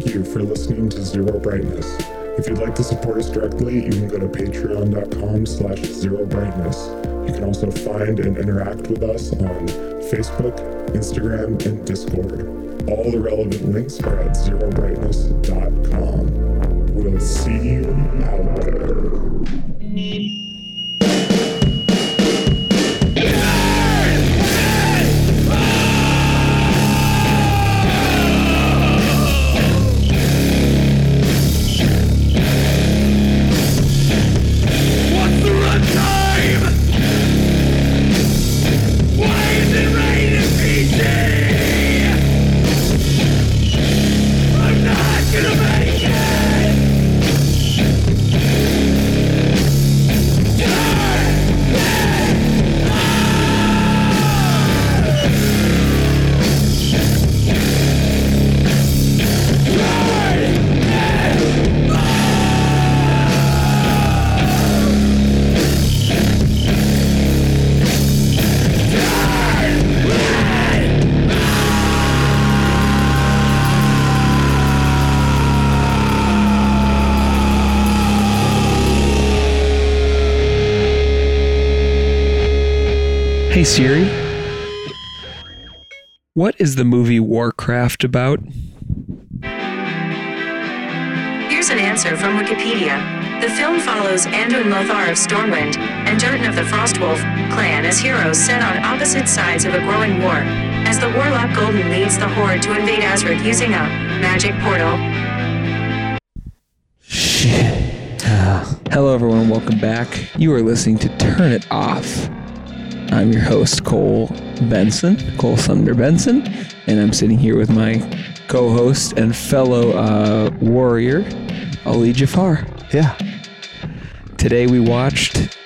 thank you for listening to Zero Brightness. If you'd like to support us directly, you can go to patreon.com slash zero brightness. You can also find and interact with us on Facebook, Instagram, and Discord. All the relevant links are at zerobrightness.com. We'll see you out there. Siri, what is the movie Warcraft about? Here's an answer from Wikipedia. The film follows Anduin Lothar of Stormwind and Durotan of the Frostwolf clan as heroes set on opposite sides of a growing war. As the warlock Gul'dan leads the horde to invade Azeroth using a magic portal, Shit. Ah. Hello, everyone. Welcome back. You are listening to Turn It Off. I'm your host, Cole Benson, Cole Sumner Benson, and I'm sitting here with my co-host and fellow uh, warrior, Ali Jafar. Yeah. Today we watched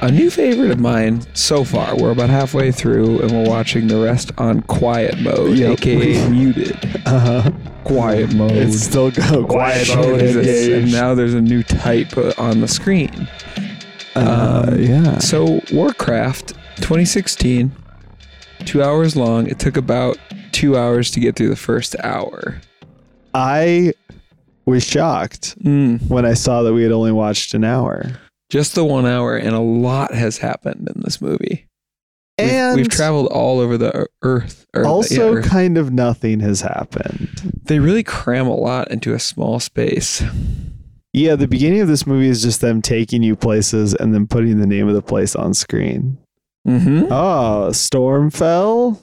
a new favorite of mine so far. We're about halfway through, and we're watching the rest on quiet mode, Yep. aka muted. Uh-huh. Quiet mode. It's still go quiet Oh, mode is and now there's a new type uh, on the screen. Uh, um, yeah. So Warcraft 2016, two hours long. It took about two hours to get through the first hour. I was shocked Mm, when I saw that we had only watched an hour. just the one hour, and a lot has happened in this movie. We've, And we've traveled all over the earth. Or also yeah, Earth. kind of nothing has happened. they really cram a lot into a small space. Yeah, the beginning of this movie is just them taking you places and then putting the name of the place on screen. Mm-hmm. Oh, Stormfell,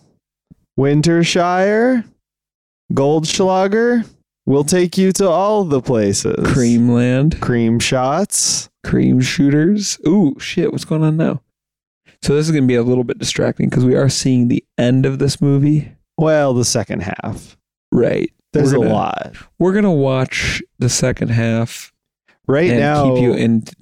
Wintershire, Goldschlager. We'll take you to all the places. Creamland, cream shots. cream shooters. Ooh, shit! What's going on now? So this is going to be a little bit distracting because we are seeing the end of this movie. Well, the second half. Right. There's We're a lot. We're gonna watch the second half Right and now, keep you in t-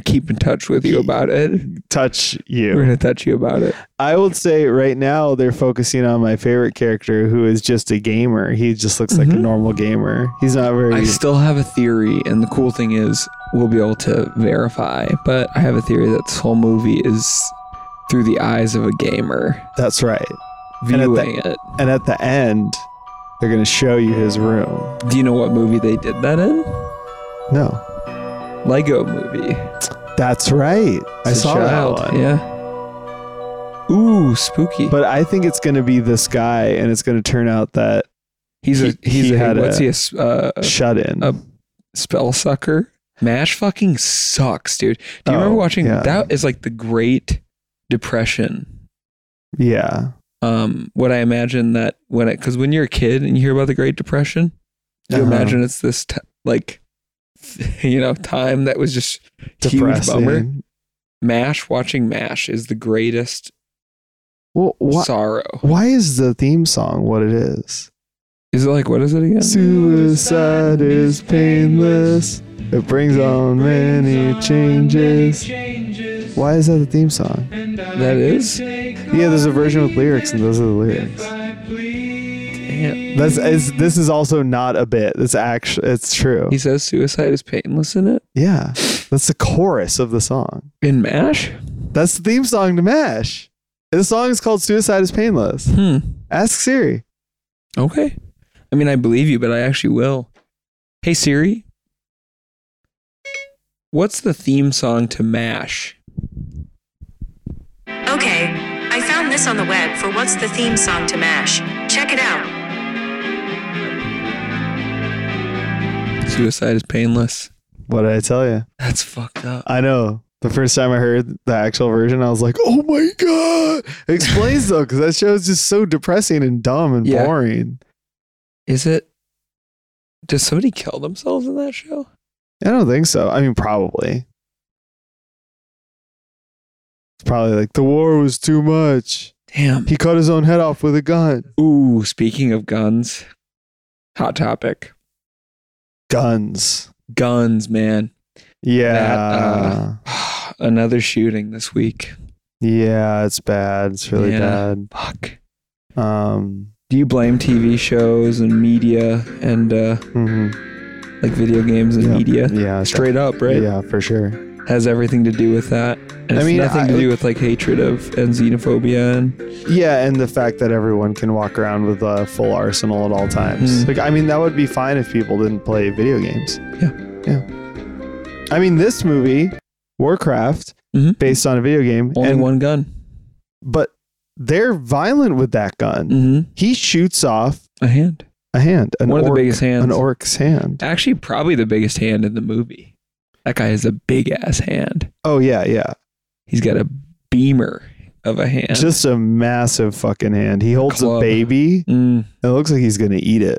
keep in touch with you about it. touch you. We're gonna touch you about it. I would say right now they're focusing on my favorite character who is just a gamer. He just looks like a Mhm. normal gamer. He's not very. I still have a theory, and the cool thing is we'll be able to verify. But I have a theory that this whole movie is through the eyes of a gamer That's right. at the- viewing it. And at the end, they're going to show you his room. Do you know what movie they did that in? No, Lego movie. that's right. I a saw child, that one. Yeah. Ooh, spooky. But I think it's going to be this guy, and it's going to turn out that he's a he- he's he a had what's a- he a s- uh, shut in. a spell sucker. Mash fucking sucks, dude. Do you Oh, remember watching yeah. that? Is like the Great Depression. yeah. Um, what I imagine that when it because when you're a kid and you hear about the Great Depression, you Uh-huh. imagine it's this t- like you know time that was just huge bummer. Depressing. Mash watching Mash is the greatest Well, why, sorrow. why is the theme song what it is? Is it like what is it again? Suicide is painless. It brings on many changes. Why is that the theme song? That is. Yeah, there's a version with lyrics, and those are the lyrics. Damn. That's it's, this is also not a bit. It's actually it's true. He says suicide is painless in it. Yeah, that's the chorus of the song. In Mash? That's the theme song to Mash. The song is called "Suicide is Painless." Hmm. Ask Siri. Okay. I mean, I believe you, but I actually will. Hey Siri, what's the theme song to MASH? Okay, I found this on the web for what's the theme song to MASH. Check it out. Suicide is painless. What did I tell you? That's fucked up. I know. The first time I heard the actual version, I was like, "Oh my god!" It explains though, because that show is just so depressing and dumb and Yeah. boring. Is it? Does somebody kill themselves in that show? I don't think so. I mean, probably. It's probably like the war was too much. Damn. He cut his own head off with a gun. Ooh, speaking of guns, hot topic. Guns. Guns, man. Yeah. uh, Another shooting this week. yeah, it's bad. It's really Yeah. Fuck. bad. Um, Do you blame TV shows and media and uh, mhm. like video games and Yeah. media? Yeah. Straight up, right? Yeah, for sure. Has everything to do with that. And I mean, nothing I- to do with like hatred of and xenophobia and Yeah, and the fact that everyone can walk around with a full arsenal at all times. Mm. Like, I mean, that would be fine if people didn't play video games. Yeah. Yeah. I mean, this movie, Warcraft, Mhm. based on a video game, only and, one gun. but they're violent with that gun. Mm-hmm. He shoots off A hand. a hand, an one of the biggest hands. an orc's hand. Actually, probably the biggest hand in the movie. That guy has a big ass hand. Oh yeah, yeah, He's got a beamer of a hand. just a massive fucking hand. He holds Club. a baby. Mm, It looks like he's gonna eat it,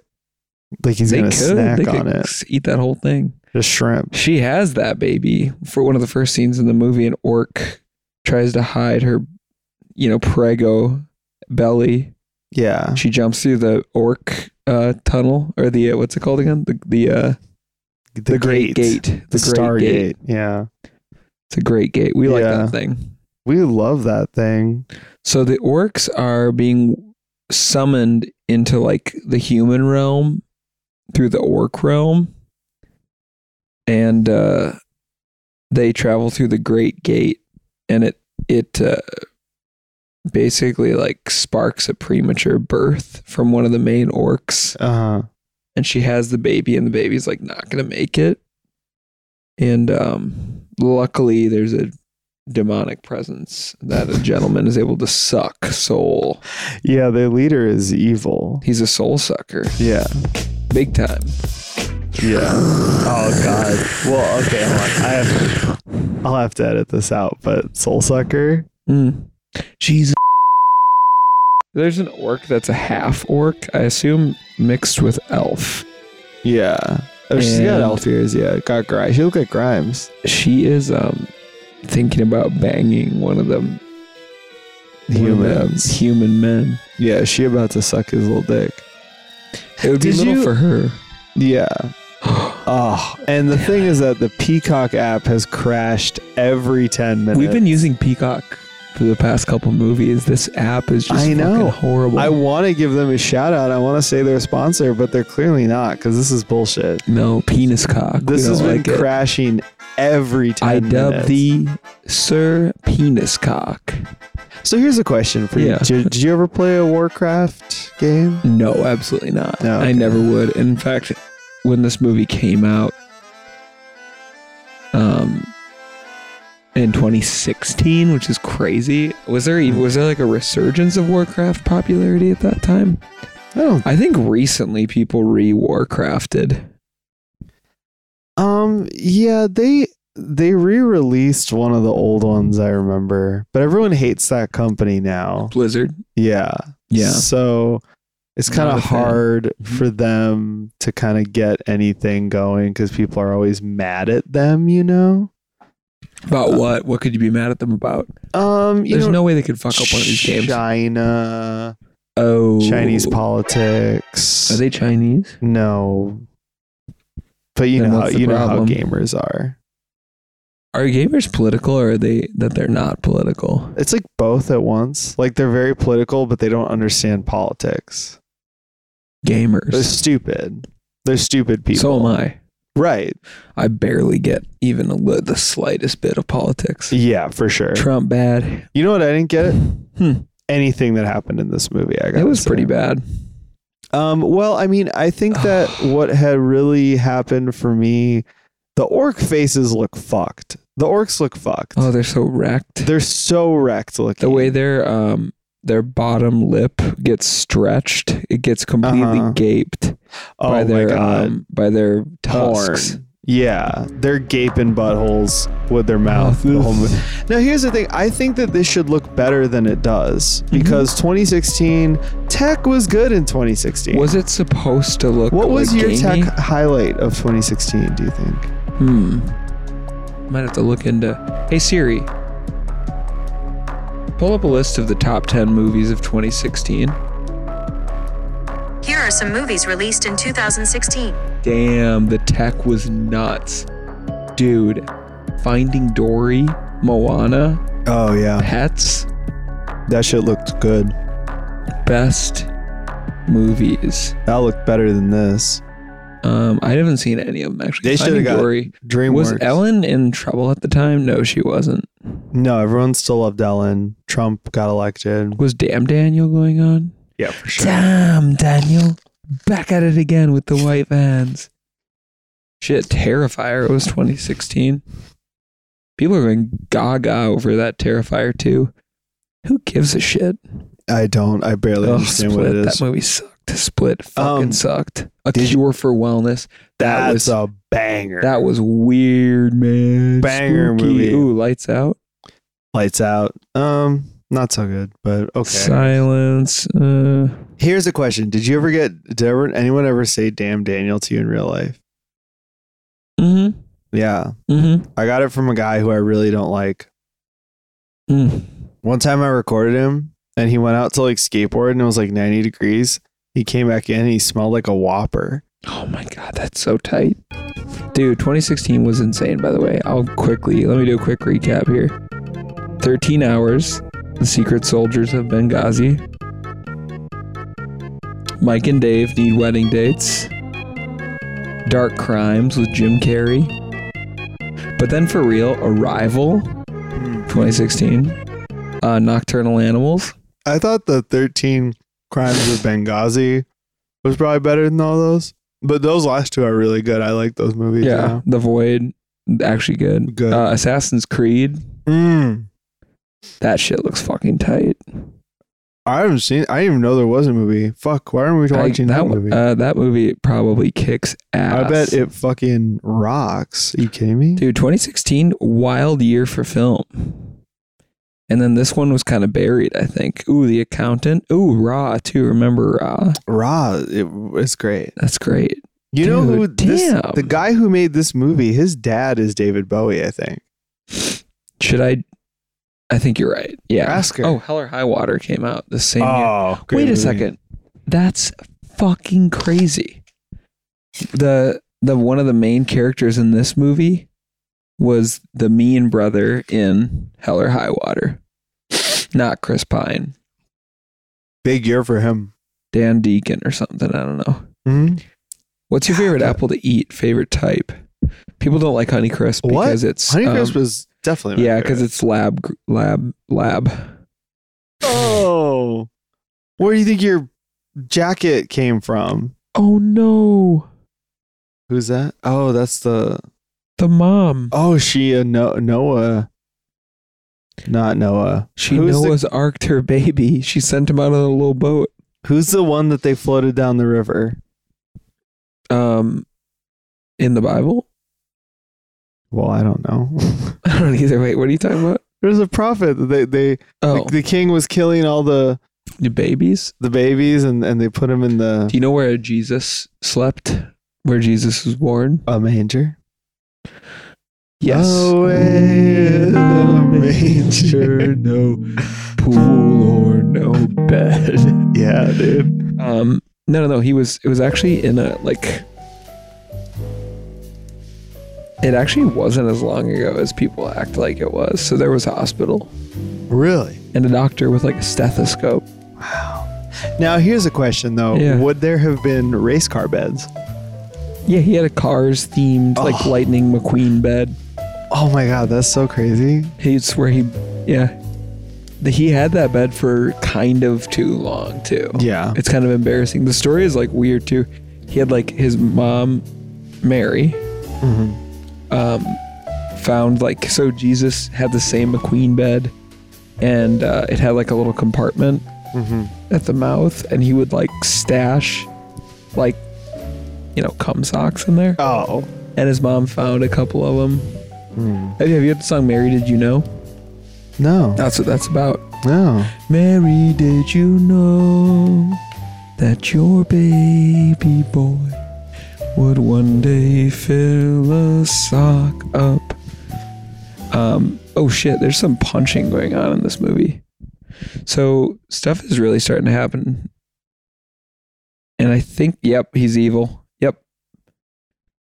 like he's they gonna could. snack they on it. eat that whole thing. Just shrimp. She has that baby. For one of the first scenes in the movie, an orc tries to hide her, you know, prego belly. Yeah. She jumps through the orc uh, tunnel or the uh, what's it called again? The the uh, the, great gate. The, The, great gate. Yeah. It's a great gate. We like that thing. We love that thing. So the orcs are being summoned into like the human realm through the orc realm. And uh they travel through the great gate and it it uh basically like sparks a premature birth from one of the main orcs Uh and she has the baby and the baby's like not going to make it. And um luckily there's a demonic presence that a gentleman is able to suck soul. yeah, the leader is evil. He's a soul sucker, Yeah. big time. Yeah. Oh god. Well, okay, hold on. I have I'll have to edit this out, but Soul Sucker. Mm. She's. There's an orc that's a half orc, I assume mixed with elf. Yeah. Oh, she's got And- elf ears, yeah. Got Grimes. She look like Grimes. She is um thinking about banging one of them one of them Humans. human men. Yeah, she about to suck his little dick. It would be Did little you- for her. Yeah. Oh, and the thing is that the Peacock app has crashed every 10 minutes. We've been using Peacock for the past couple movies. This app is just I know. fucking horrible. I want to give them a shout out. I want to say they're a sponsor, but they're clearly not because this is bullshit. no penis cock. This has been like it. crashing every 10 I dub minutes. thee Sir Penis Cock. So here's a question for you. Yeah. Did, did you ever play a Warcraft game? No, absolutely not. No, I never would. In fact, when this movie came out, um, in 2016, which is crazy, was there even was there like a resurgence of Warcraft popularity at that time? I don't. I think recently people re-Warcrafted. Um. Yeah. They they re-released one of the old ones. I remember, but everyone hates that company now. Blizzard. Yeah. Yeah. So it's kind of a fan. hard Mhm. for them to kind of get anything going because people are always mad at them. You know. About what? What could you be mad at them about? Um. You There's know, no way they could fuck up one of these games. China, Oh, Chinese politics. Are they Chinese? No. But you Then know how you know how gamers are. Are gamers political or are they that they're not political? It's like both at once. Like they're very political, but they don't understand politics. Gamers. They're stupid. They're stupid people. So am I. Right. I barely get even a li- the slightest bit of politics. Yeah, for sure. Trump bad. You know what I didn't get? Hmm. Anything that happened in this movie. I got It was pretty bad. Um, well, I mean, I think that what had really happened for me, the orc faces look fucked. The orcs look fucked. Oh, they're so wrecked. They're so wrecked looking. the way their um their bottom lip gets stretched, it gets completely Uh-huh. gaped oh by my their god, um by their tusks. Horn. Yeah, they're gaping buttholes with their mouth. mo- now, here's the thing. I think that this should look better than it does Mm-hmm. because 2016 tech was good in 2016. Was it supposed to look? what was like your gamey? tech highlight of 2016? Do you think? Hmm. Might have to look into. Hey Siri. Pull up a list of the top 10 movies of 2016. Here are some movies released in 2016. Damn, the tech was nuts. Dude, Finding Dory, Moana, Oh yeah, Pets, that shit looked good. best movies. That looked better than this. Um, I haven't seen any of them actually. They shoulda Finding got Dory. DreamWorks. Was Ellen in trouble at the time? No, she wasn't. No, everyone still loved Ellen. Trump got elected. Was Damn Daniel going on? Yeah, for sure. Damn, Daniel. Back at it again with the white vans. Shit, Terrifier. It was 2016. People are going gaga over that Terrifier too. Who gives a shit? I don't. I barely Oh, understand Split. what it is. That movie sucked. Split fucking Um, sucked. A did you- cure for wellness. That That's was a banger. that was weird, man. Banger Spooky. movie. Ooh, lights out. Lights out. Um, not so good, but okay. Silence. Uh, Here's a question: Did you ever get? Did ever anyone ever say "damn Daniel" to you in real life? mm-hmm. Yeah, Mm-hmm. I got it from a guy who I really don't like. Mm. One time I recorded him, and he went out to like skateboard, and it was like 90 degrees. He came back in, and he smelled like a Whopper. Oh my god, that's so tight. Dude, 2016 was insane, by the way. I'll quickly, let me do a quick recap here 13 hours, The Secret Soldiers of Benghazi. Mike and Dave need wedding dates. Dark Crimes with Jim Carrey. But then for real, Arrival, 2016. Uh, Nocturnal Animals. I thought the 13 Crimes of Benghazi was probably better than all those, but those last two are really good. I like those movies. Yeah. The Void, actually good. Good. Uh, Assassin's Creed. Mm. That shit looks fucking tight. I haven't seen. I didn't even know there was a movie. Fuck. Why aren't we I- watching that, movie? Uh, that movie probably kicks ass. I bet it fucking rocks. Are you kidding me? Dude, 2016, wild year for film. And then this one was kind of buried, I think. Ooh, The Accountant. Ooh, Raw, too. Remember Raw? Raw. It, it's great. That's great. You know who? This, damn. the guy who made this movie. His dad is David Bowie. I think. Should I? I think you're right. Yeah. Ask her. Oh, Hell or High Water came out the same year. Oh, great Wait a second. That's fucking crazy. The the one of the main characters in this movie was the mean brother in Hell or High Water. Not Chris Pine. Big year for him. Dan Deacon or something. I don't know. hmm What's your favorite apple to eat? Favorite type? People don't like Honeycrisp What? because it's Honeycrisp um, was definitely. yeah, because it's lab lab lab. Oh, where do you think your jacket came from? Oh no, Who's that? Oh, that's the. the mom. Oh, she uh, no, Noah. Not Noah. She who's Noah's arked her baby. She sent him out on a little boat. Who's the one that they floated down the river? Um, in the Bible. Well, I don't know. I don't either. Wait, what are you talking about? There's a prophet. They they Oh, the, the king was killing all the the babies. the babies and and they put him in the Do you know where Jesus slept? Where Jesus was born? a manger. Yes. Away in the manger. no pool or no bed. Yeah, dude. Um, no, no, no. He was. It was actually in a like. It actually wasn't as long ago as people act like it was. So there was a hospital Really? and a doctor with like a stethoscope. Wow. Now here's a question though. Yeah. Would there have been race car beds? Yeah, he had a Cars themed like Oh. Lightning McQueen bed. Oh my god, that's so crazy. He's where he, yeah, he had that bed for kind of too long too. Yeah. It's kind of embarrassing. The story is like weird too. He had like his mom, Mary, mm-hmm. Um, found like so Jesus had the same McQueen bed, and uh, it had like a little compartment at the mouth, and he would like stash, like, you know, cum socks in there. Oh. And his mom found a couple of them. Have you, have you heard the song "Mary"? Did you know? No. That's what that's about. No. Mary, did you know that your baby boy would one day fill a sock up? Um, oh shit, there's some punching going on in this movie. So stuff is really starting to happen. And I think, yep, he's evil. Yep.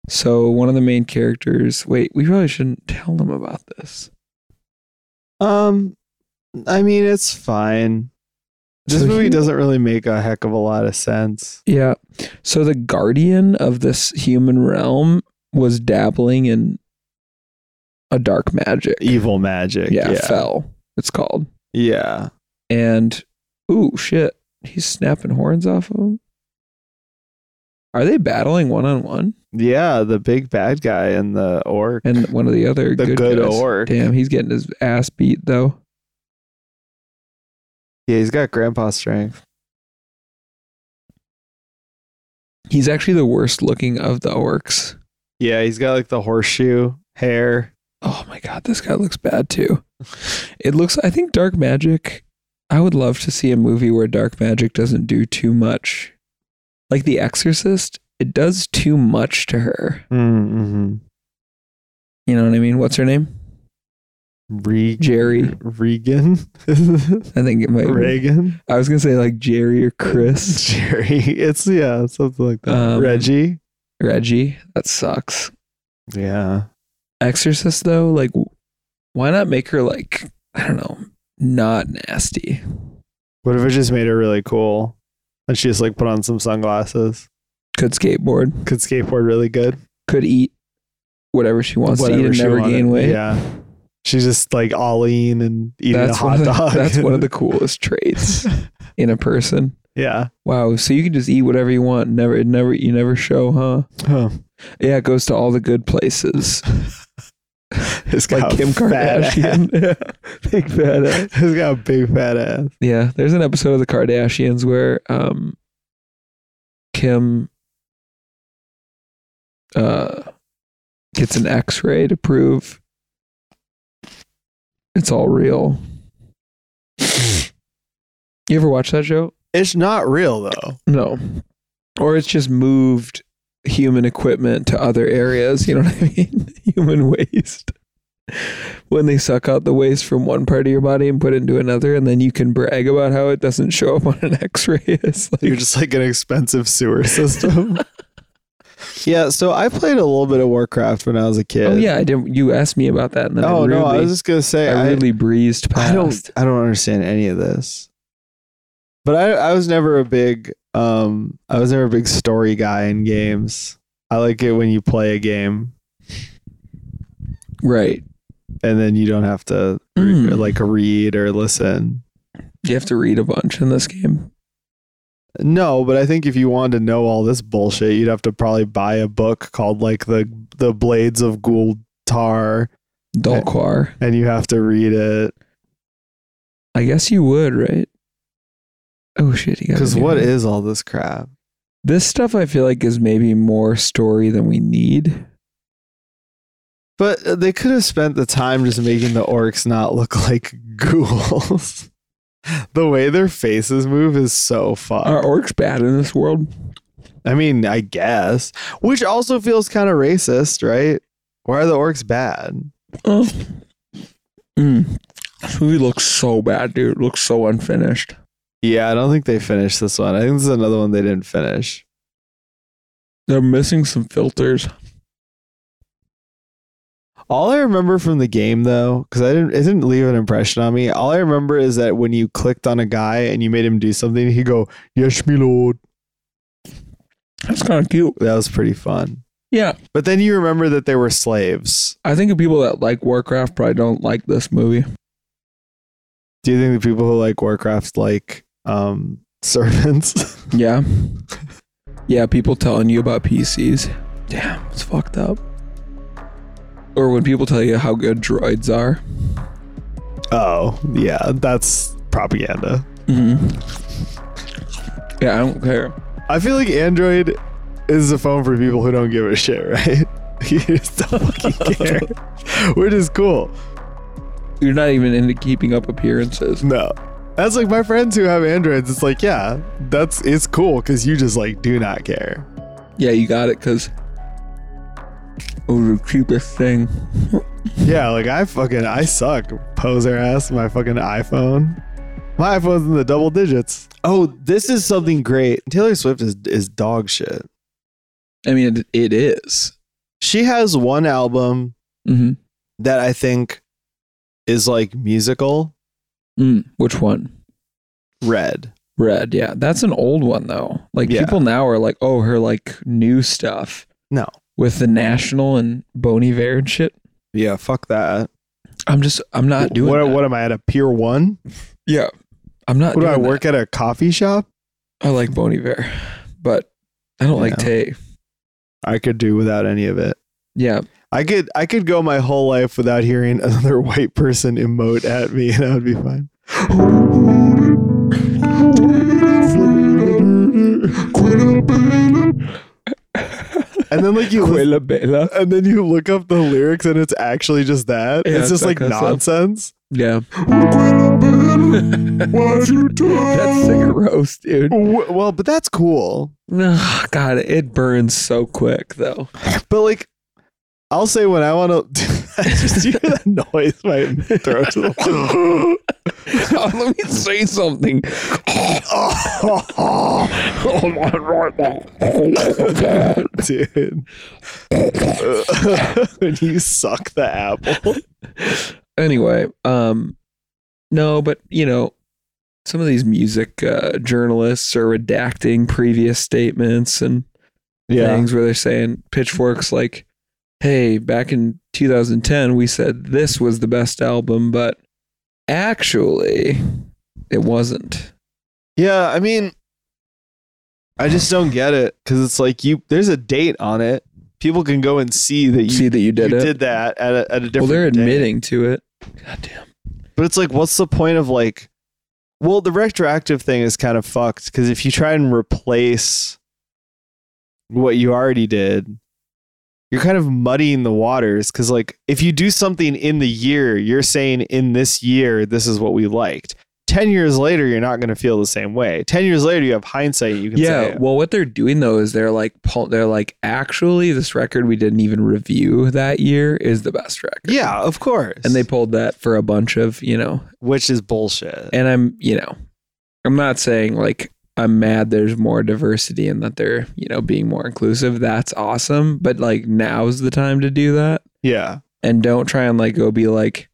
So one of the main characters, wait, we probably shouldn't tell them about this. Um, I mean, it's fine. This So movie he- doesn't really make a heck of a lot of sense. Yeah. So the guardian of this human realm was dabbling in a dark magic. Evil magic. Yeah, Yeah. fell. It's called. Yeah. And ooh, shit. He's snapping horns off of him. Are they battling one on one? Yeah. The big bad guy and the orc. And one of the other The good, good guys. orc. Damn, he's getting his ass beat though. Yeah, he's got grandpa strength. He's actually the worst looking of the orcs. Yeah, he's got like the horseshoe hair. Oh my god, this guy looks bad too. It looks I think dark magic I would love to see a movie where dark magic doesn't do too much. Like The Exorcist, it does too much to her. Mm-hmm. You know what I mean? What's her name? Re- Jerry. Regan. I think it might be. Reagan. I was gonna say like Jerry or Chris. Jerry. It's yeah, something like that. Um, Reggie. Reggie. That sucks. Yeah. Exorcist though, like why not make her like I don't know, not nasty. What if it just made her really cool? And she just like put on some sunglasses. Could skateboard, Could skateboard really good. could eat whatever she wants to eat and never wanted. gain weight. Yeah. She's just like Ollie and eating that's a hot of the, dog. That's one of the coolest traits in a person. yeah. Wow. So you can just eat whatever you want. Never, it never, you never show, huh? Huh. Yeah, it goes to all the good places, It's like Kim. Kardashian. yeah, big fat ass. It's got a big fat ass. Yeah, there's an episode of the Kardashians where um, Kim uh gets an X-ray to prove it's all real. You ever watch that show? It's not real though. No. Or it's just moved human equipment to other areas. You know what I mean? human waste. When they suck out the waste from one part of your body and put it into another, and then you can brag about how it doesn't show up on an x ray. Like, You're just like an expensive sewer system. yeah, so I played a little bit of Warcraft when I was a kid. oh, yeah, I didn't. You asked me about that. And then Oh I really, no, I was just gonna say I I, really breezed past. I don't I don't understand any of this. But I I was never a big um I was never a big story guy in games. I like it when you play a game Right. and then you don't have to re- Mm. like read or listen. You have to read a bunch in this game. No, but I think if you wanted to know all this bullshit, you'd have to probably buy a book called like the the Blades of Gultar Dalquar. and you have to read it. I guess you would, right? Oh shit! You got Because what is all this crap? this stuff? I feel like is maybe more story than we need. But uh, they could have spent the time just making the orcs not look like ghouls. The way their faces move is so fun. Are orcs bad in this world? I mean, I guess. Which also feels kind of racist, right? Why are the orcs bad? Oh. Mm. This movie looks so bad, dude. It looks so unfinished. Yeah, I don't think they finished this one. I think this is another one they didn't finish. They're missing some filters. All I remember from the game though, because I didn't it didn't leave an impression on me. All I remember is that when you clicked on a guy and you made him do something, he'd go, Yes, me lord. That's kind of cute. That was pretty fun. Yeah, But then you remember that they were slaves. I think the people that like Warcraft probably don't like this movie. Do you think the people who like Warcraft like um servants? Yeah. Yeah, people telling you about PCs. Damn, it's fucked up. Or when people tell you how good droids are. oh, yeah, that's propaganda. Mm-hmm. Yeah, I don't care. I feel like Android is a phone for people who don't give a shit, right? you just don't fucking care. Which is cool. You're not even into keeping up appearances. No. That's like my friends who have Androids. It's like, yeah, that's it's cool because you just like do not care. Yeah, you got it because it was the cheapest thing. Yeah, like I fucking I suck. Poser ass my fucking iPhone. My iPhone's in the double digits. Oh, this is something great. Taylor Swift is is dog shit. I mean, it, it is. She has one album Mm-hmm. that I think is like musical. Mm, which one? Red. Red. Yeah, that's an old one though. Like Yeah. people now are like, oh, her like new stuff No. With the National and Bon Iver and shit. Yeah, fuck that. I'm just, I'm not doing. what, that. what am I at a Pier One? Yeah, I'm not. What do I doing that. work at a coffee shop? I like Bon Iver, but I don't like Tay. I could do without any of it. Yeah, I could I could go my whole life without hearing another white person emote at me and I would be fine. And then like you lis- Quella Bella. and then you look up the lyrics and it's actually just that. Yeah, it's just like that kind nonsense. Yeah, Why'd you die? that's sick roast, dude. W- Well, but that's cool. Ugh, God, it burns so quick though. But like I'll say when I want to I just hear that noise my throat. Let me say something. Oh my right, dude. when you suck the apple. anyway, um, no, but you know, some of these music uh, journalists are redacting previous statements and things where they're saying pitchforks like, "Hey, back in 2010, we said this was the best album, but actually, it wasn't." Yeah, I mean, I just don't get it because it's like you. There's a date on it. People can go and see that you See that you did you it. did that at a, at a different. well, they're day. admitting to it. God damn. but it's like, what's the point of like? Well, the retroactive thing is kind of fucked because if you try and replace what you already did, you're kind of muddying the waters. Because like, if you do something in the year, you're saying in this year this is what we liked. Ten years later, you're not going to feel the same way. Ten years later, you have hindsight. You can Yeah, say, well, what they're doing though is they're like, they're like, actually, this record we didn't even review that year is the best record. Yeah, of course. and they pulled that for a bunch of, you know, which is bullshit. and I'm, you know, I'm not saying like I'm mad there's more diversity and that they're, you know, being more inclusive. That's awesome, but like now's the time to do that, yeah, and don't try and like go be like,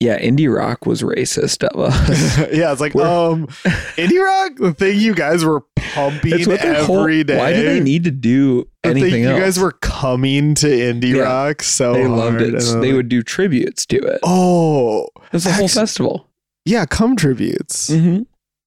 yeah, indie rock was racist of us. yeah. It's like We're- um, indie rock, the thing you guys were pumping It's what their whole- every day. Why do they need to do anything you guys were coming to indie Yeah. rock so they loved it. So they like, would do tributes to it. Oh, It was a whole festival. yeah, come tributes. Mm-hmm.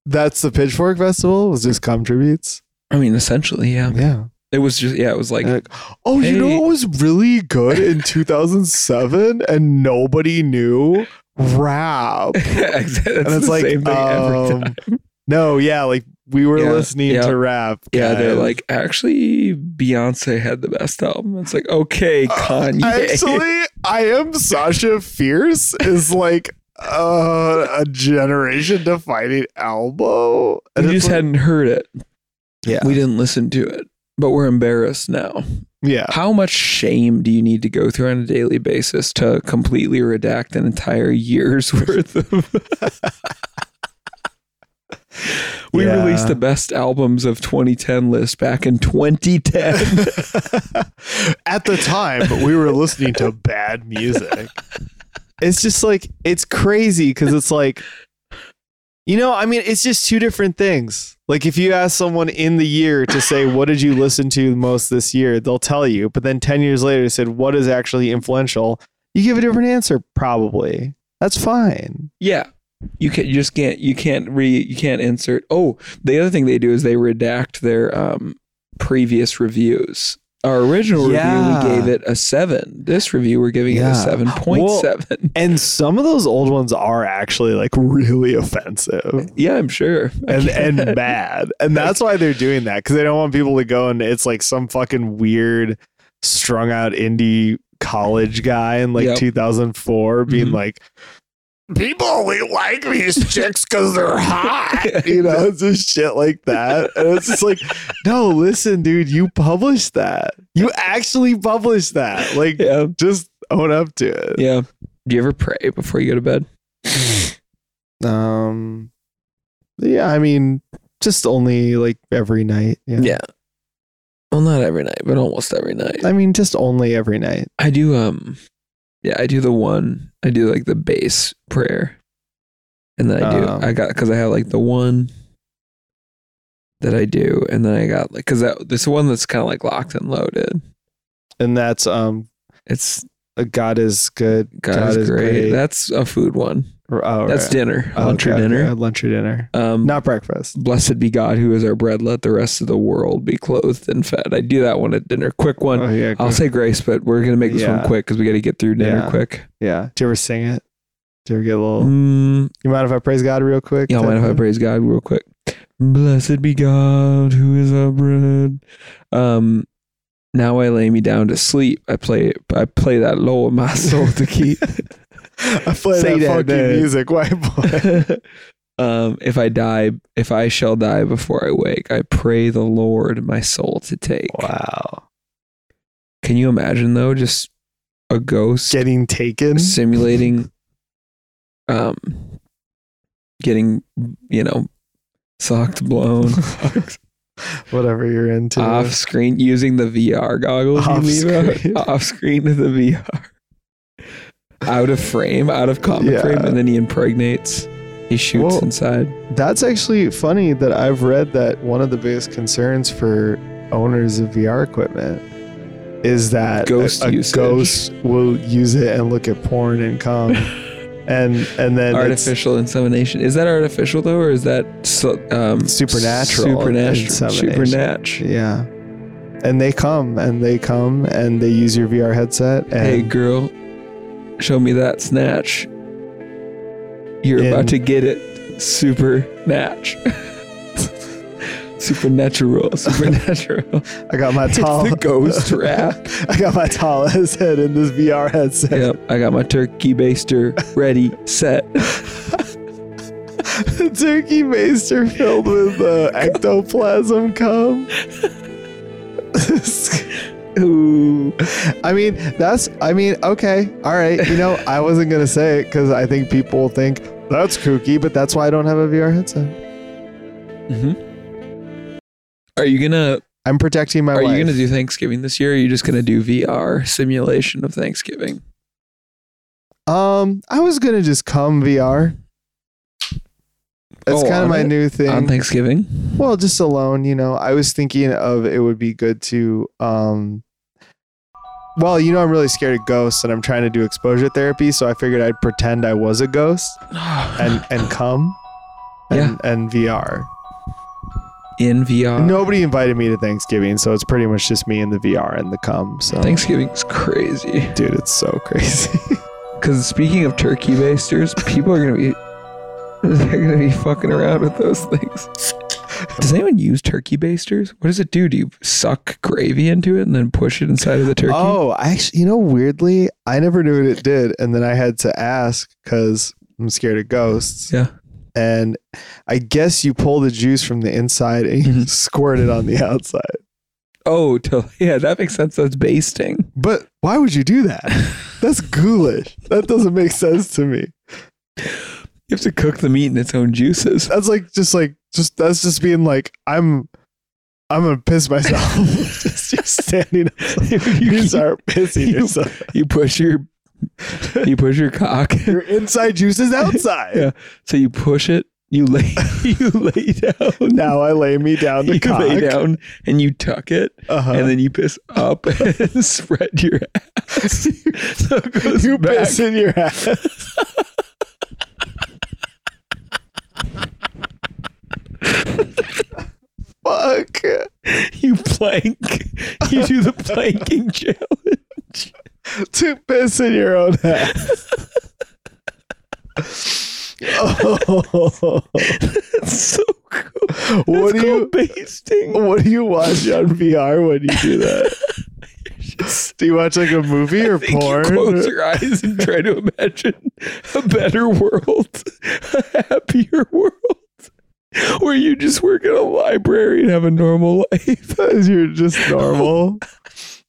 That's the Pitchfork Festival. Was just cum tributes. I mean, essentially, yeah. Yeah. It was just, yeah, it was like, like, oh, you know hey- what was really good in 2007 and nobody knew? Rap. And it's like, same thing every um. No, yeah, like we were Yeah, listening yeah. to rap. Yeah, they're like, actually, Beyonce had the best album. It's like, okay, Kanye. Actually, I am Sasha Fierce is like uh, a generation defining album. And we just like- hadn't heard it. yeah, We didn't listen to it, but we're embarrassed now. yeah. How much shame do you need to go through on a daily basis to completely redact an entire year's worth of? we Yeah. released the best albums of 2010 list back in 2010. At the time, we were listening to bad music. It's just like it's crazy because it's like, you know, I mean, it's just two different things. Like if you ask someone in the year to say, "What did you listen to most this year?" they'll tell you. But then ten years later, they said, "What is actually influential?" You give a different answer, probably. That's fine. yeah. You can you just can't you can't re you can't insert. Oh, the other thing they do is they redact their um previous reviews. Our original Yeah. review we gave it a seven. This review we're giving it Yeah. a seven point seven. And some of those old ones are actually like really offensive Yeah, I'm sure. and and bad. And that's why they're doing that because they don't want people to go and it's like some fucking weird strung out indie college guy in like Yep. 2004 being Mhm. like people only like these chicks because they're hot you know it's just shit like that and it's just like no listen dude you published that you actually published that like yeah, just own up to it yeah. Do you ever pray before you go to bed? Um, yeah, I mean, just only like every night. Yeah. Well, not every night, but almost every night. I mean, just only every night. I do um yeah, I do the one I do like the base prayer. And then I do Um, I got cuz I have like the one that I do and then I got like that this one that's kind of like locked and loaded. And that's um, It's God is good. God, is, great. That's a food one. Oh, That's right. dinner, Oh, lunch okay, or dinner. okay, lunch or dinner. Um Not breakfast. blessed be God who is our bread let the rest of the world be clothed and fed. I do that one at dinner. Quick one. Oh yeah. I'll good. say grace, but we're going to make this Yeah. one quick cuz we got to get through dinner Yeah. quick. yeah. Do you ever sing it? Do you ever get a little? Mm, You mind if I praise God real quick? Yeah, mind if I praise God real quick? Blessed be God who is our bread. Um, now I lay me down to sleep. I play I play that low in my soul to keep. I play Say that, that, funky music, white boy. um, if I die, if I shall die before I wake, I pray the Lord my soul to take. wow. Can you imagine though, just a ghost Getting taken. simulating, um, getting you know, socked, blown. Whatever you're into. off screen using the VR goggles off screen, off screen of the VR. Out of frame, out of comic Yeah. frame, and then he impregnates. He shoots Well, inside. That's actually funny that I've read that one of the biggest concerns for owners of VR equipment is that Ghost a, a ghost will use it and look at porn and come and and then Artificial insemination. Is that artificial though, or is that um, Supernatural Supernatural. Supernatural. yeah and they come and they come and they use your VR headset and Hey girl, show me that snatch. You're about to get it. Super natch. Supernatural. Supernatural. I got my It's tall the ghost rap. I got my tall ass head in this VR headset. Yep, I got my turkey baster ready, set. turkey baster filled with uh, ectoplasm cum. Ooh. I mean, that's, I mean, okay, all right. You know, I wasn't going to say it because I think people think that's kooky, but that's why I don't have a VR headset. Mm-hmm. Are you gonna I'm protecting my Are wife. you gonna do Thanksgiving this year? Or are you just gonna do VR simulation of Thanksgiving? Um, I was going to just come VR. That's Oh, kind of my it? new thing. On Thanksgiving? Well, just alone, you know. I was thinking of it would be good to um well, you know I'm really scared of ghosts and I'm trying to do exposure therapy, so I figured I'd pretend I was a ghost and and come and, and VR. in VR. Nobody invited me to Thanksgiving, so it's pretty much just me and the VR and the come. So Thanksgiving's crazy. dude, it's so crazy. Because speaking of turkey basters, people are gonna be they're gonna be fucking around with those things. Does anyone use turkey basters? What does it do? Do you suck gravy into it and then push it inside of the turkey? oh, I actually, you know, weirdly, I never knew what it did, and then I had to ask because I'm scared of ghosts. Yeah. and I guess you pull the juice from the inside and you Mhm. squirt it on the outside. Oh, yeah, that makes sense. That's basting. But why would you do that? That's ghoulish. That doesn't make sense to me. You have to cook the meat in its own juices. That's like just like just that's just being like I'm I'm gonna piss myself. just, just standing up. You start pissing you- yourself. You push your you push your cock. Your inside juices outside. Yeah. So you push it. You lay you lay down. Now I lay me down to you cock. lay down and you tuck it, Uh-huh. and then you piss up and spread your ass. so you back. piss in your ass. You plank. You do the planking challenge. to piss in your own ass. oh, That's so cool. what do you basting. what do you watch on VR when you do that? do you watch like a movie or porn? You close your eyes and try to imagine a better world, a happier world, where you just work in a library and have a normal life. As you're just normal.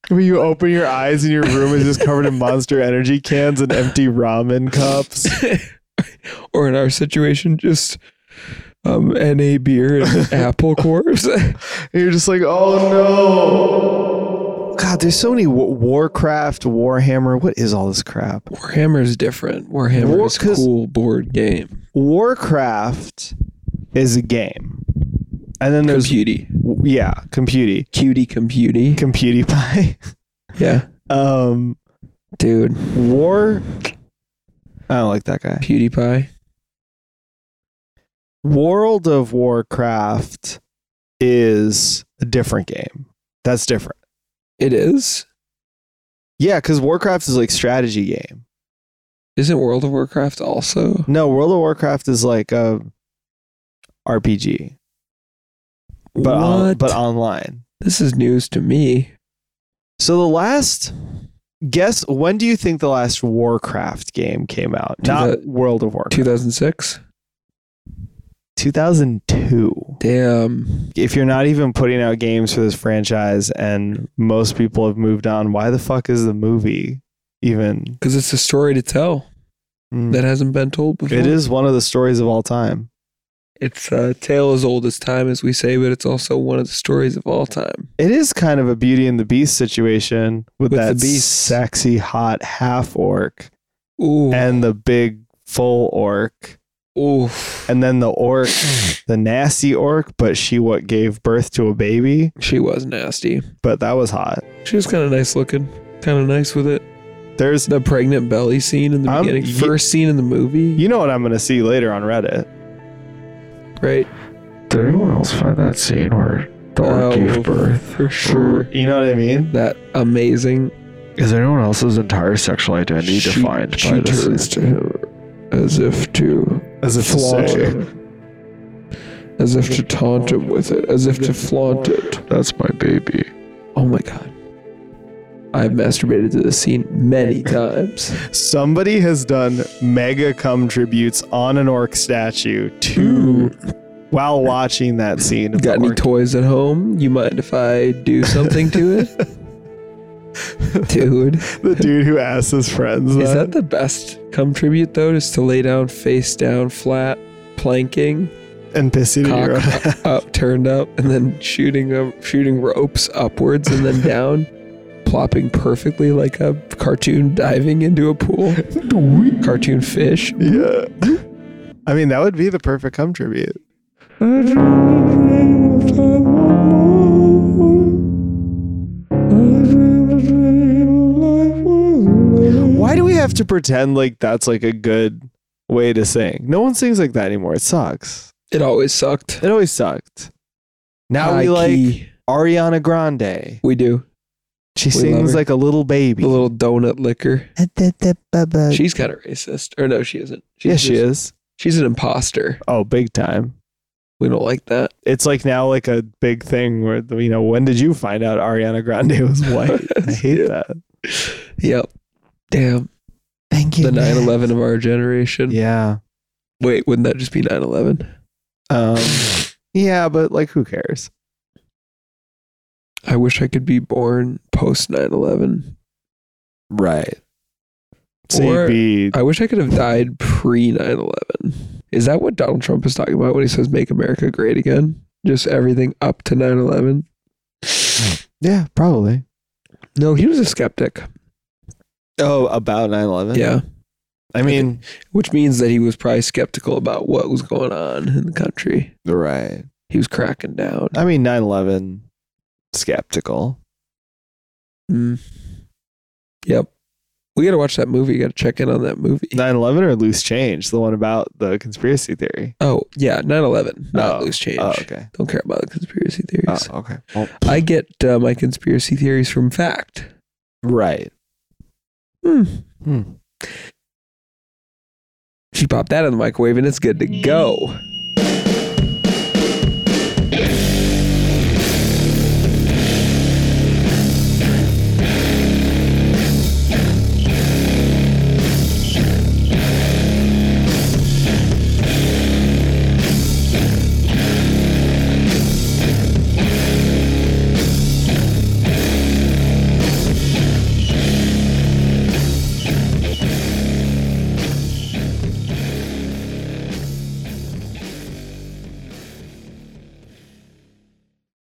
When you open your eyes and your room is just covered in monster energy cans and empty ramen cups. or in our situation, just um, NA beer and apple cores. You're just like, oh no. God, there's so many Wa- Warcraft, Warhammer. What is all this crap? Warhammer is different. Warhammer War- is cool board game. Warcraft is a game. And then there's Computy. yeah, computy. Cutie computy. Computy pie. Yeah. Um Dude. War I don't like that guy. PewDiePie. World of Warcraft is a different game. That's different. It is. Yeah, because Warcraft is like strategy game. Isn't World of Warcraft also? No, World of Warcraft is like a RPG, but on, but online. this is news to me. So the last guess when do you think the last Warcraft game came out? Two Not thou- World of Warcraft. 2006. 2002. Damn. If you're not even putting out games for this franchise and most people have moved on, why the fuck is the movie even? Because it's a story to tell Mm. that hasn't been told before. It is one of the stories of all time. It's a tale as old as time, as we say, but it's also one of the stories of all time. It is kind of a Beauty and the Beast situation with, With that beasts. sexy, hot half orc Ooh. and the big full orc. Ooh. And then the orc, the nasty orc, but she what gave birth to a baby. She was nasty. But that was hot. She was kind of nice looking. Kind of nice with it. There's, The pregnant belly scene in the beginning. First scene in the movie. you know what I'm gonna see later on Reddit. Right? Did anyone else find that scene where the orc Oh, gave birth? For sure. You know what I mean? That amazing. Is anyone else's entire sexual identity She- defined she by this? turns to him as if to As if to flaunt say, it. As if to taunt him with it. As if to flaunt it. That's my baby. Oh my god. I've masturbated to this scene many times. somebody has done mega cum tributes on an orc statue to while watching that scene. Of Got any orc. toys at home? You mind if I do something to it? Dude. the dude who asked his friends. Is that the best cum tribute though? Just to lay down face down flat, planking, and pissing in your own cock up, turned up, and then shooting um, shooting ropes upwards and then down, plopping perfectly like a cartoon diving into a pool. cartoon fish. Yeah. I mean, that would be the perfect cum tribute. Why do we have to pretend like that's like a good way to sing? No one sings like that anymore. It sucks. It always sucked. It always sucked. Now we like. Ariana Grande. we do She We love sings her. like a little baby. the little donut licker. She's kind of racist, or no, she isn't. She's yeah, she just- is. She's an imposter. Oh, big time. We don't like that. It's like now like a big thing where you know when did you find out Ariana Grande was white? I hate that. Yep. Damn. Thank you. The 9/11 of our generation. Yeah. Wait, wouldn't that just be 9/11? Um. Yeah, but like, who cares? I wish I could be born post 9/11. Right. So Or- be I wish I could have died pre 9/11. Is that what Donald Trump is talking about when he says "Make America Great Again"? Just everything up to 9/11. yeah, probably. No, he was a skeptic. Oh, about 9-11? Yeah, I mean, which means that he was probably skeptical about what was going on in the country. right. He was cracking down. I mean, 9-11, skeptical. Mm. Yep. We got to watch that movie. You got to check in on that movie. 9/11 or loose change, the one about the conspiracy theory. Oh, yeah, 9/11, not Oh, loose change. Oh, okay. Don't care about the conspiracy theories. Oh, okay. Well, I get uh, my conspiracy theories from fact. right. Hmm. Hmm. She popped that in the microwave and it's good to go.